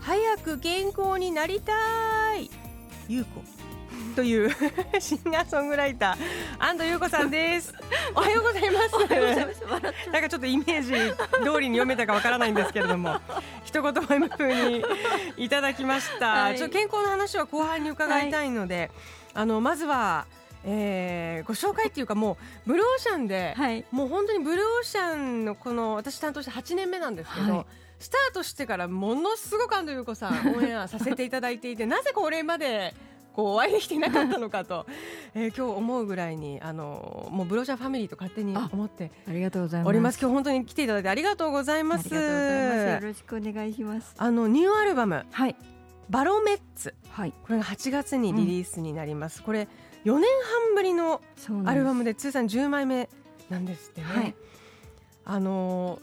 早く健康になりたい。ゆうこという シンガーソングライター。安藤優子さんです。おはようございます。なんかちょっとイメージ通りに読めたかわからないんですけれども。一言も今風にいただきました、はい、ちょ健康の話は後半に伺いたいので、はい、あのまずはえー、ご紹介っていうかもうブルーオーシャンで、はい、もう本当にブルーオーシャンのこの私担当して8年目なんですけど、はい、スタートしてからものすごく安藤優子さんオンエアさせていただいていて なぜこれまでこうお会いできていなかったのかと、えー、今日思うぐらいにあのもうブローシャファミリーと勝手に思ってありがとうございます。おります。今日本当に来ていただいてありがとうございます。よろしくお願いします。あのニューアルバム。はい。バロメッツ、はい、これが8月にリリースになります、うん、これ4年半ぶりのアルバムで通算10枚目なんですってね、はい、あの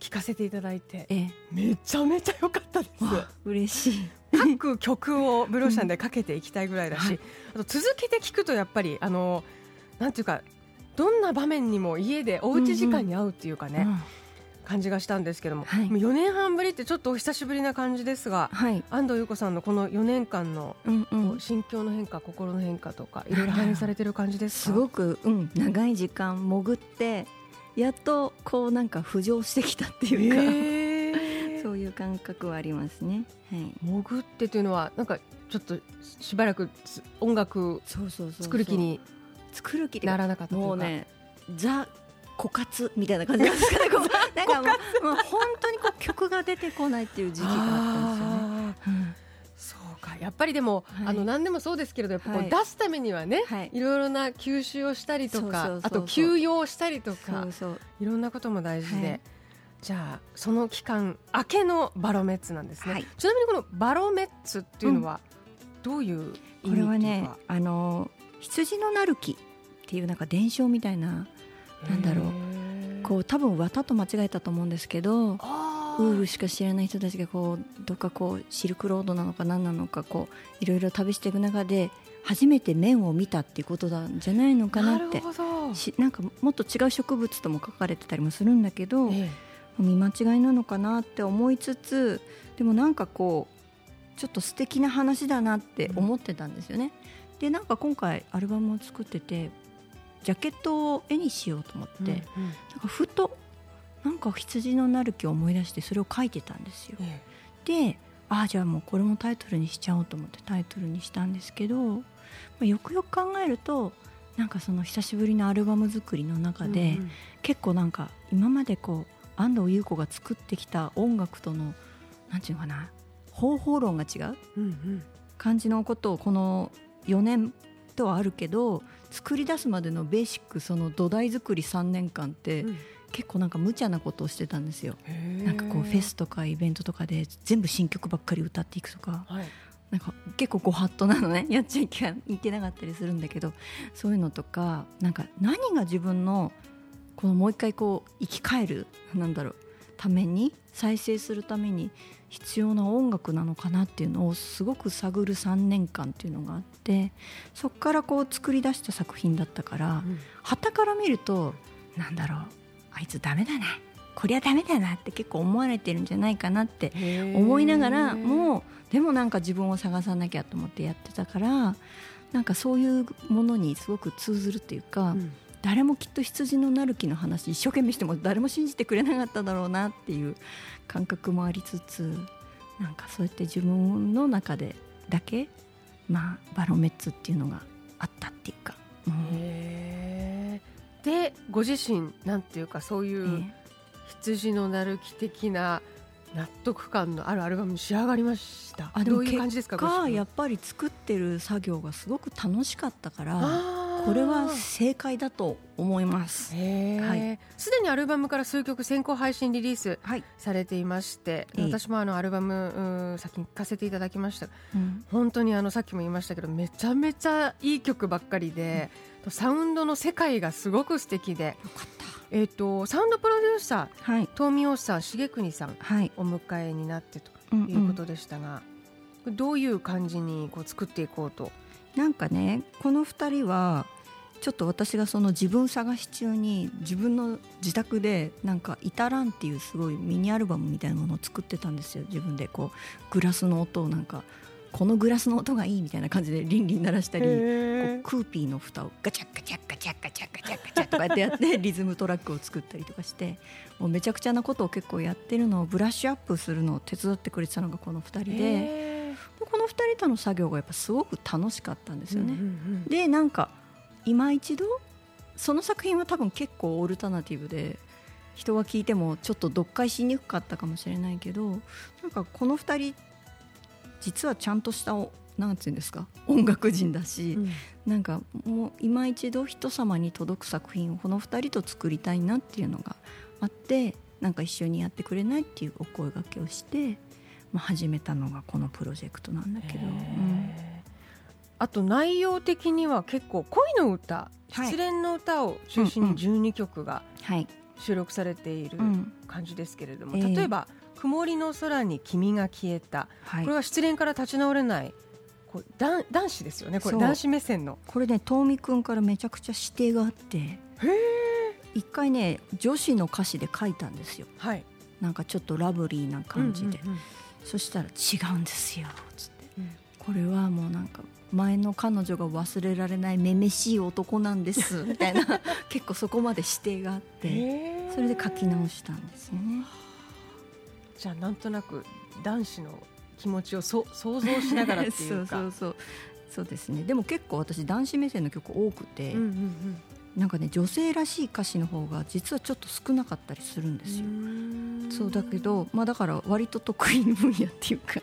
聞かせていただいて、ええ、めちゃめちゃ良かったです。嬉しい。各曲をブローシャンでかけていきたいぐらいだし、うん。はい、あと続けて聞くとやっぱりあのなんていうかどんな場面にも家でおうち時間に合うっていうかね、うん。うん感じがしたんですけども、はい、もう4年半ぶりってちょっとお久しぶりな感じですが、はい、安藤優子さんのこの4年間の、心境の変化心の変化とかいろいろ反映されてる感じですすごく、うん、長い時間潜ってやっとこうなんか浮上してきたっていうか、えー、そういう感覚はありますね、はい、潜ってというのはなんかちょっとしばらく音楽作る気に作る気ならなかったもうねザ枯渇みたいな感じですかね。なんかもうもう本当にこう曲が出てこないっていう時期があったんですよね。やっぱりでも、はい、あの何でもそうですけれどやっぱこう出すためにはね、はい、いろいろな吸収をしたりとかあと休養したりとかいろんなことも大事で、はい、じゃあその期間明けのバロメッツなんですね、はい、ちなみにこのバロメッツっていうのはどういう意味、うん、これはねあの羊のなる木っていうなんか伝承みたいななんだろう。こう多分綿と間違えたと思うんですけどウールしか知らない人たちがこうどっかこうシルクロードなのか何なのかこういろいろ旅していく中で初めて面を見たっていうことなんじゃないのかなってしなんかもっと違う植物とも書かれてたりもするんだけど、ええ、見間違いなのかなって思いつつでもなんかこうちょっと素敵な話だなって思ってたんですよね。うん、でなんか今回アルバムを作っててジャケットを絵にしようと思って、うんうん、なんかふとなんか羊のなる木を思い出してそれを書いてたんですよ。ええ、でああじゃあもうこれもタイトルにしちゃおうと思ってタイトルにしたんですけど、まあ、よくよく考えるとなんかその久しぶりのアルバム作りの中で、うんうん、結構なんか今までこう安藤優子が作ってきた音楽とのなんていうのかな方法論が違う、感じのことをこの4年とはあるけど作り出すまでのベーシックその土台作り3年間って、うん、結構なんか無茶なことをしてたんですよ。なんかこうフェスとかイベントとかで全部新曲ばっかり歌っていくとか、はい、なんか結構ご法度なのね。やっちゃいけなかったりするんだけど。そういうのとかなんか何が自分のこのもう一回こう生き返るなんだろうために再生するために必要な音楽なのかなっていうのをすごく探る3年間っていうのがあってそこからこう作り出した作品だったからはた、から見るとなんだろうあいつダメだな。こりゃダメだなって結構思われてるんじゃないかなって思いながらもうでもなんか自分を探さなきゃと思ってやってたからなんかそういうものにすごく通ずるっていうか、うん、誰もきっと羊のなる木の話一生懸命しても誰も信じてくれなかっただろうなっていう感覚もありつつなんかそうやって自分の中でだけ、まあ、バロメッツっていうのがあったっていうか。うん、でご自身なんていうかそういう羊のなる木的な納得感のあるアルバムに仕上がりました。あどういう感じですかやっぱり作ってる作業がすごく楽しかったからこれは正解だと思います。すで、にアルバムから数曲先行配信リリースされていまして、はい、私もあのアルバム先に聴かせていただきました、うん、本当にあのさっきも言いましたけどめちゃめちゃいい曲ばっかりで、うん、サウンドの世界がすごく素敵でよかった。えーと、サウンドプロデューサー、はい、東美さん重国さん、はい、お迎えになってということでしたが、うんうん、どういう感じにこう作っていこうと？なんかねこの2人はちょっと私がその自分探し中に自分の自宅でなんか「イタラン」っていうすごいミニアルバムみたいなものを作ってたんですよ自分でこうグラスの音をなんかこのグラスの音がいいみたいな感じでリンリン鳴らしたりこうクーピーの蓋をガチャガチャガチャガチャガチャガチャとかやってやってリズムトラックを作ったりとかしてもうめちゃくちゃなことを結構やってるのをブラッシュアップするのを手伝ってくれてたのがこの2人でこの2人との作業がやっぱすごく楽しかったんですよね。でなんか今一度？その作品は多分結構オルタナティブで人が聞いてもちょっと読解しにくかったかもしれないけどなんかこの2人実はちゃんとしたなんていうんですか音楽人だし、うん、なんかもう今一度人様に届く作品をこの2人と作りたいなっていうのがあってなんか一緒にやってくれないっていうお声がけをして、まあ、始めたのがこのプロジェクトなんだけど。うんあと内容的には結構恋の歌、失恋の歌を中心に12曲が収録されている感じですけれども、例えば曇りの空に君が消えた、はい、これは失恋から立ち直れないこう男男子ですよねこれ男子目線の。これね遠見君からめちゃくちゃ指定があって一回ね女子の歌詞で書いたんですよ、はい、なんかちょっとラブリーな感じで、そしたら「違うんですよ」つって、うん、これはもうなんか前の彼女が忘れられないめめしい男なんです みたいな。結構そこまで指定があってそれで書き直したんですよね。じゃあなんとなく男子の気持ちをそ想像しながらっていうか。そうそう。そうですね。でも結構私男子目線の曲多くて、うんうんうん、なんかね女性らしい歌詞の方が実はちょっと少なかったりするんですよ。そうだけどまあだから割と得意分野っていうか、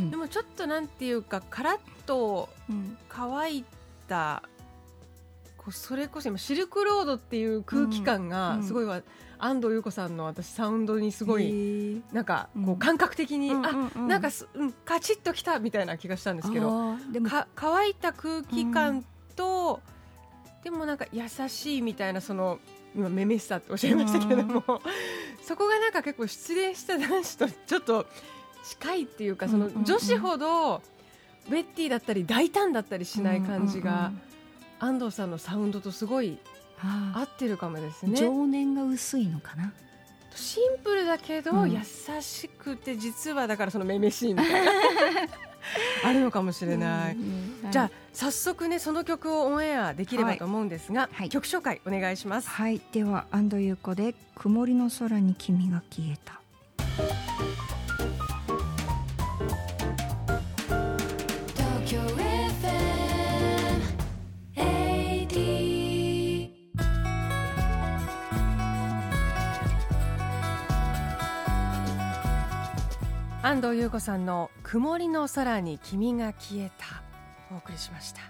うん、でもちょっとなんていうかカラッと乾いた、こうそれこそ今シルクロードっていう空気感がすごいわ、うん安藤優子さんの私サウンドにすごいなんかこう感覚的に、うん、あなんかす、うん、カチッときたみたいな気がしたんですけどでもか乾いた空気感と、うん、でもなんか優しいみたいなその今めめしさっておっしゃいましたけれども、そこがなんか結構失恋した男子とちょっと近いっていうかその女子ほどベッティだったり大胆だったりしない感じが、安藤さんのサウンドとすごい合ってるかもですね。情念が薄いのかな？シンプルだけど、優しくて実はだからそのめめしいみたいな あるのかもしれない、じゃあ早速ねその曲をオンエアできればと思うんですが、はい、曲紹介お願いします。はい。では安藤優子で曇りの空に君が消えた安藤優子さんの曇りの空に君が消えたお送りしました。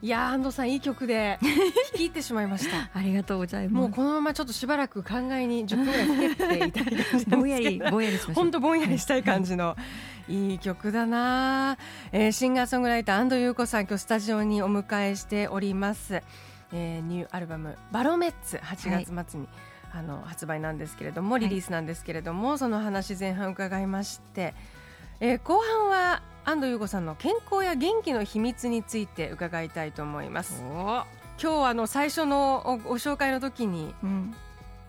いや安藤さんいい曲で聴き入ってしまいました。ありがとうございます。もうこのままちょっとしばらく考えに10分ぐらいかけていたいぼんやりぼんやりしま本当ぼんやりしたい感じの、い。い曲だな、えー、シンガーソングライター安藤優子さん今日スタジオにお迎えしております、えー、ニューアルバムバロメッツ8月末に、はいあの発売なんですけれどもリリースなんですけれども、はい、その話前半伺いまして、えー、後半は安藤優子さんの健康や元気の秘密について伺いたいと思います。今日あの最初のご紹介の時に、うん、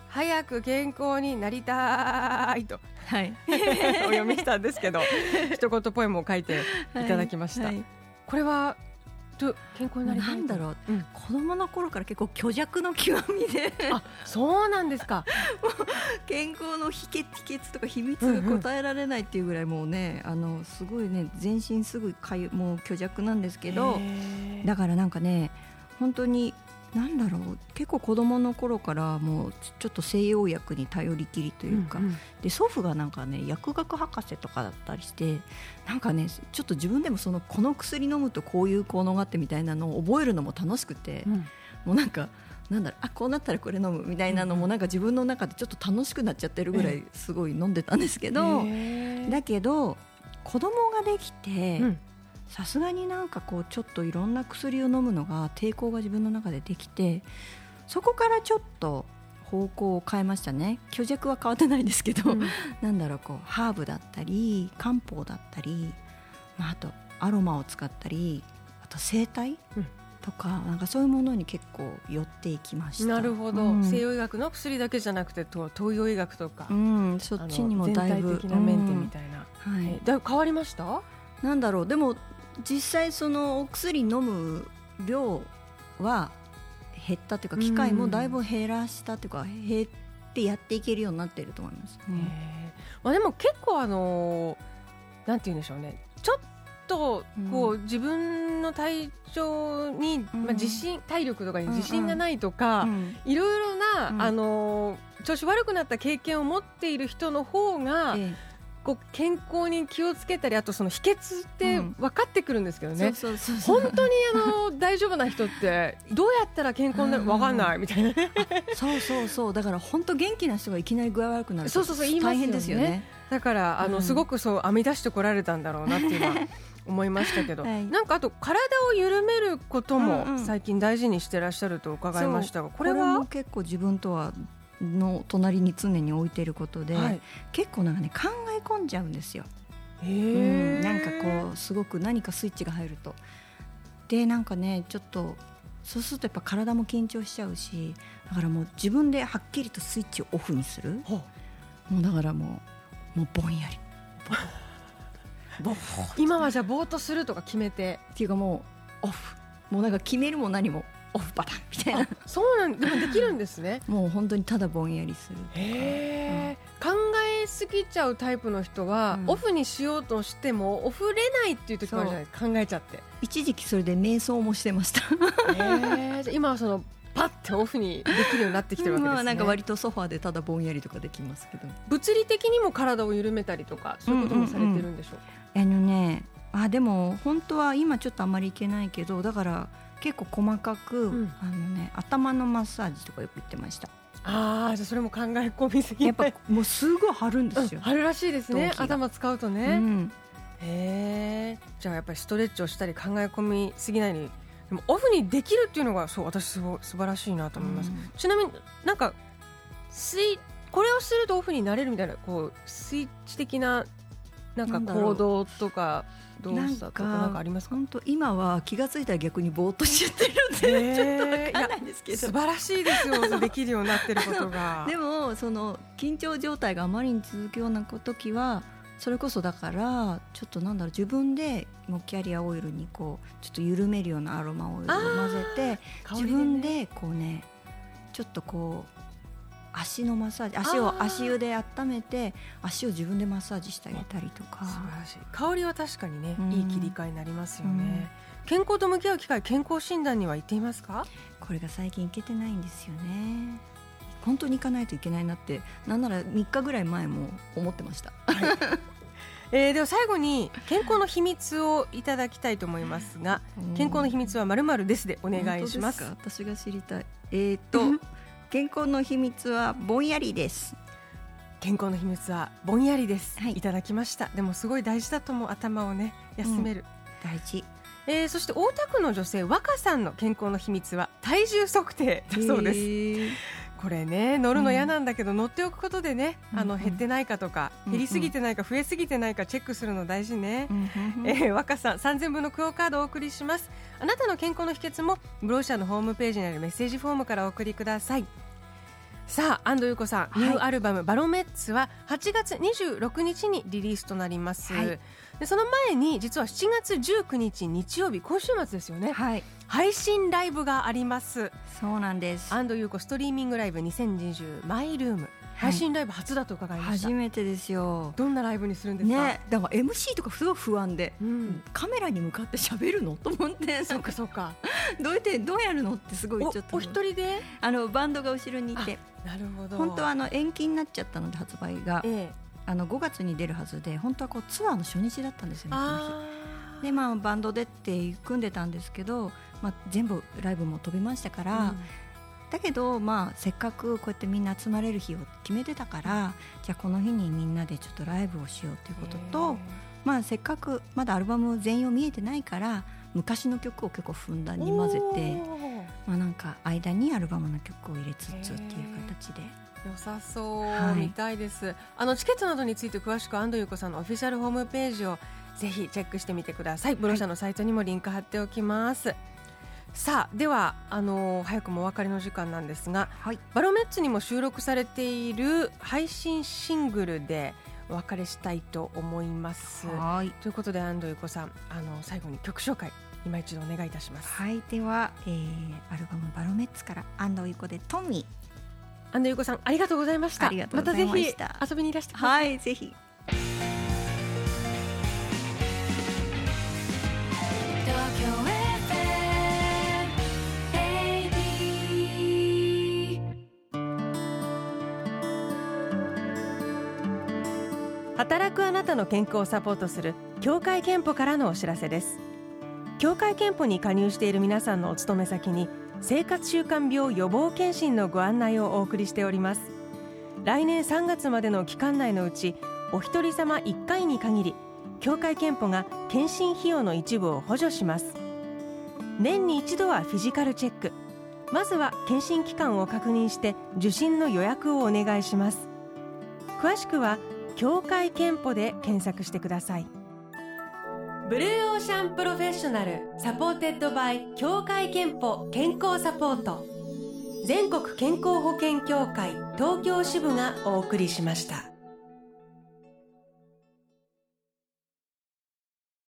早く健康になりたいと、はい、お読みしたんですけど 一言ポエムを書いていただきました、はい。はい、これはと健康になりなんだろう、うん、子供の頃から結構虚弱の極みで。あそうなんですか。健康の秘訣秘訣とか秘密が答えられないっていうぐらいもうね、うんうん、あのすごいね全身すぐかゆもう虚弱なんですけどだからなんかね本当になんだろう。結構子供の頃からもうちょっと西洋薬に頼りきりというか、うんうん、で祖父がなんかね薬学博士とかだったりしてなんかねちょっと自分でもそのこの薬飲むとこういう効能があってみたいなのを覚えるのも楽しくて、うん、もうなんかなんだろうあこうなったらこれ飲むみたいなのもなんか自分の中でちょっと楽しくなっちゃってるぐらいすごい飲んでたんですけど、だけど子供ができてさすがになんかこうちょっといろんな薬を飲むのが抵抗が自分の中でできてそこからちょっと方向を変えましたね。虚弱は変わってないですけど、うん、なんだろうこうハーブだったり漢方だったり、まあ、あとアロマを使ったりあと整体、うん。とかなんかそういうものに結構寄っていきました。なるほど、うん、西洋医学の薬だけじゃなくて東洋医学とか、うん、そっちにもだいぶ全体的なメンテみたいな、うん、はい、だいぶ変わりました？なんだろう。でも実際そのお薬飲む量は減ったというか機械もだいぶ減らしたというか減ってやっていけるようになっていると思います、うんまあ、でも結構あのなんて言うんでしょうね。ちょっとこう、自分の体調に、まあ、自信体力とかに自信がないとか、いろいろな、あの調子悪くなった経験を持っている人の方が、こう健康に気をつけたりあとその秘訣って分かってくるんですけどね。本当にあの大丈夫な人ってどうやったら健康になるか分かんないみたいなね。そうそうそう。だから本当元気な人がいきなり具合悪くなるそうそうそう大変ですよね。だからあの、すごくそう編み出してこられたんだろうなっていうのは思いましたけど、はい、なんかあと体を緩めることも最近大事にしてらっしゃると伺いましたが、これは？結構自分とはの隣に常に置いていることで、はい、結構なんかね考え込んじゃうんですよ。うん、なんかこうすごく何かスイッチが入ると。でなんかねちょっとそうするとやっぱ体も緊張しちゃうしだからもう自分ではっきりとスイッチをオフにする。もうだからもうもうぼんやり。今はじゃあぼーっとするとか決めて。っていうかもうオフ。もうなんか決めるも何もオフパターンみたいな。そうなんでもできるんですね。もう本当にただぼんやりするへえ、うん、考えすぎちゃうタイプの人は、うん、オフにしようとしてもオフれないっていう時もあるじゃない考えちゃって。一時期それで瞑想もしてました。へえ今はそのパッてオフにできるようになってきてるわけですね。なんか割とソファーでただぼんやりとかできますけど。物理的にも体を緩めたりとかそういうこともされてるんでしょうか？うんうんうん。あのねあでも本当は今ちょっとあまりいけないけどだから結構細かく、うん、あのね、頭のマッサージとかよく言ってました。ああじゃそれも考え込みすぎやっぱもうすごい張るんですよ、うん、張るらしいですね頭使うとね、うん、へえじゃあやっぱりストレッチをしたり考え込みすぎないに。でもオフにできるっていうのがそう私すご素晴らしいなと思います、ちなみになんかスイこれをするとオフになれるみたいなこうスイッチ的ななんか行動とか動作とかなんかありますか？本当今は気が付いたら逆にぼーっとしちゃってるんで、ちょっとわかんないんですけど。素晴らしいですよできるようになってることが。でもその緊張状態があまりに続くような時はそれこそだからちょっとなんだろう自分でもキャリアオイルにこうちょっと緩めるようなアロマオイルを混ぜて、ね、自分でこうねちょっとこう足のマッサージ足を足湯で温めて足を自分でマッサージしてあげたりとか。素晴らしい。香りは確かにね、うん、いい切り替えになりますよね、うん、健康と向き合う機会健康診断には行っていますか？これが最近行けてないんですよね。本当に行かないといけないなってなんなら3日ぐらい前も思ってました、はい。えー、では最後に健康の秘密をいただきたいと思いますが健康の秘密はまるまるですでお願いします。私が知りたい。えー、っと 健康の秘密はぼんやりです。健康の秘密はぼんやりです、はい、いただきました。でもすごい大事だと思う。頭をね休める、うん、大事。えー、そして大田区の女性若さんの健康の秘密は体重測定だそうです。これね乗るの嫌なんだけど、うん、乗っておくことでねあの減ってないかとか、うん、減りすぎてないか増えすぎてないかチェックするの大事ね、うん、えー、若さん3000分のクオカードをお送りします。あなたの健康の秘訣もブローシャのホームページにあるメッセージフォームからお送りくださいさあ安藤優子さん、ニューアルバム「バロメッツ」は8月26日にリリースとなります、はい、でその前に実は7月19日日曜日今週末ですよね、はい、配信ライブがあります。そうなんです。安藤優子ストリーミングライブ2020マイルーム配信ライブ初だと伺いました、初めてですよ。どんなライブにするんですか？ねだから MC とかすごい不安で、うん、カメラに向かって喋るの？と思って そうかそうか。どうやってどうやるのってすごいちょっとお一人で？あのバンドが後ろにいて。なるほど。本当はあの延期になっちゃったので発売が、ええ、あの5月に出るはずで本当はこうツアーの初日だったんですよねでまあバンドでって組んでたんですけど、まあ、全部ライブも飛びましたから、うん、だけどまあせっかくこうやってみんな集まれる日を決めてたからじゃあこの日にみんなでちょっとライブをしようということと、まあせっかくまだアルバム全容見えてないから昔の曲を結構ふんだんに混ぜて、まあ、なんか間にアルバムの曲を入れつつっていう形で。良さそう、はい、見たいです。あのチケットなどについて詳しく安藤優子さんのオフィシャルホームページをぜひチェックしてみてください。ブロシャのサイトにもリンク貼っておきます、はい、さあではあの早くもお別れの時間なんですが、はい、バロメッツにも収録されている配信シングルでお別れしたいと思います。はい。ということで安藤由子さんあの最後に曲紹介今一度お願いいたします。はい。では、えー、アルバムバロメッツから安藤由子でトミー。安藤由子さんありがとうございました。またぜひ遊びにいらしてください。はいぜひの健康をサポートする協会憲法からのお知らせです。協会憲法に加入している皆さんのお勤め先に生活習慣病予防検診のご案内をお送りしております。来年3月までの期間内のうちお一人様1回に限り協会憲法が検診費用の一部を補助します。年に一度はフィジカルチェック。まずは検診期間を確認して受診の予約をお願いします。詳しくは協会けんぽで検索してください Blue Ocean Professional supported by 協会けんぽ健康サポート全国健康保険協会東京支部がお送りしました。